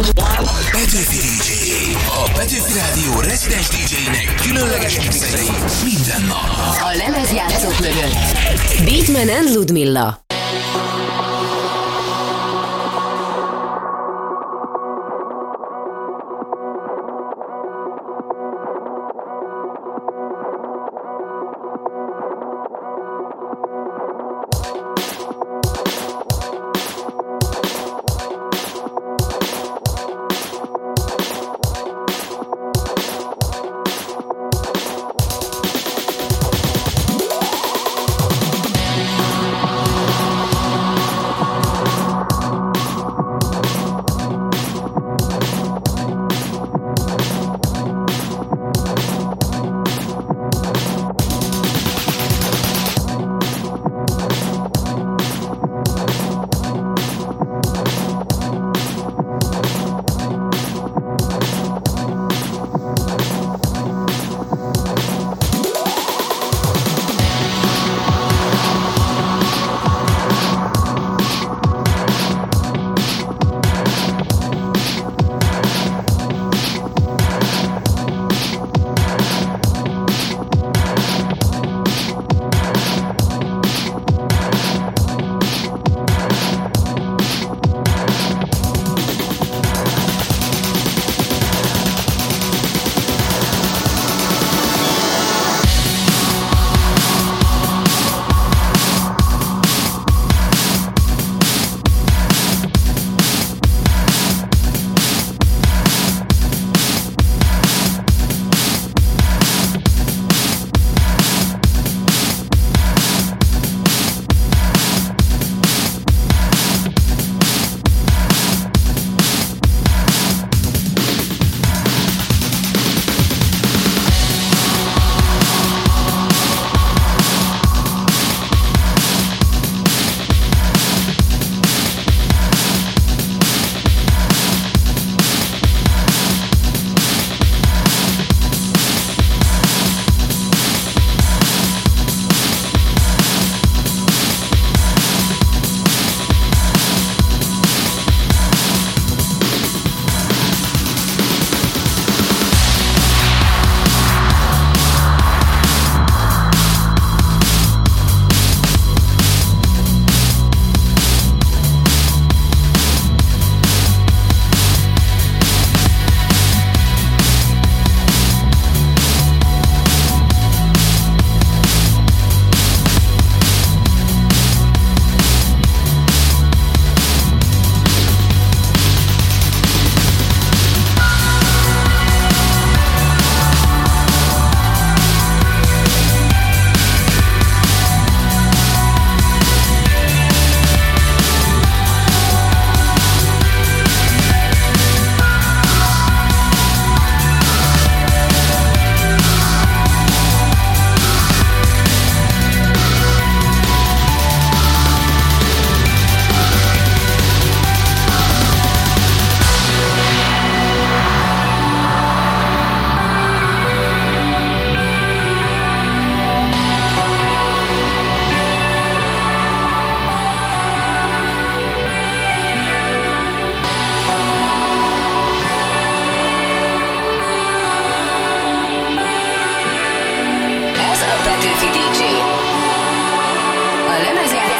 Petőfi DJ. A Petőfi Rádió rezidens DJ-nek különleges mixerei minden nap. A lemezjátszók mögött Beatman and Ludmilla.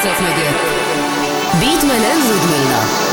látszat mögött. Beatman and Ludmilla.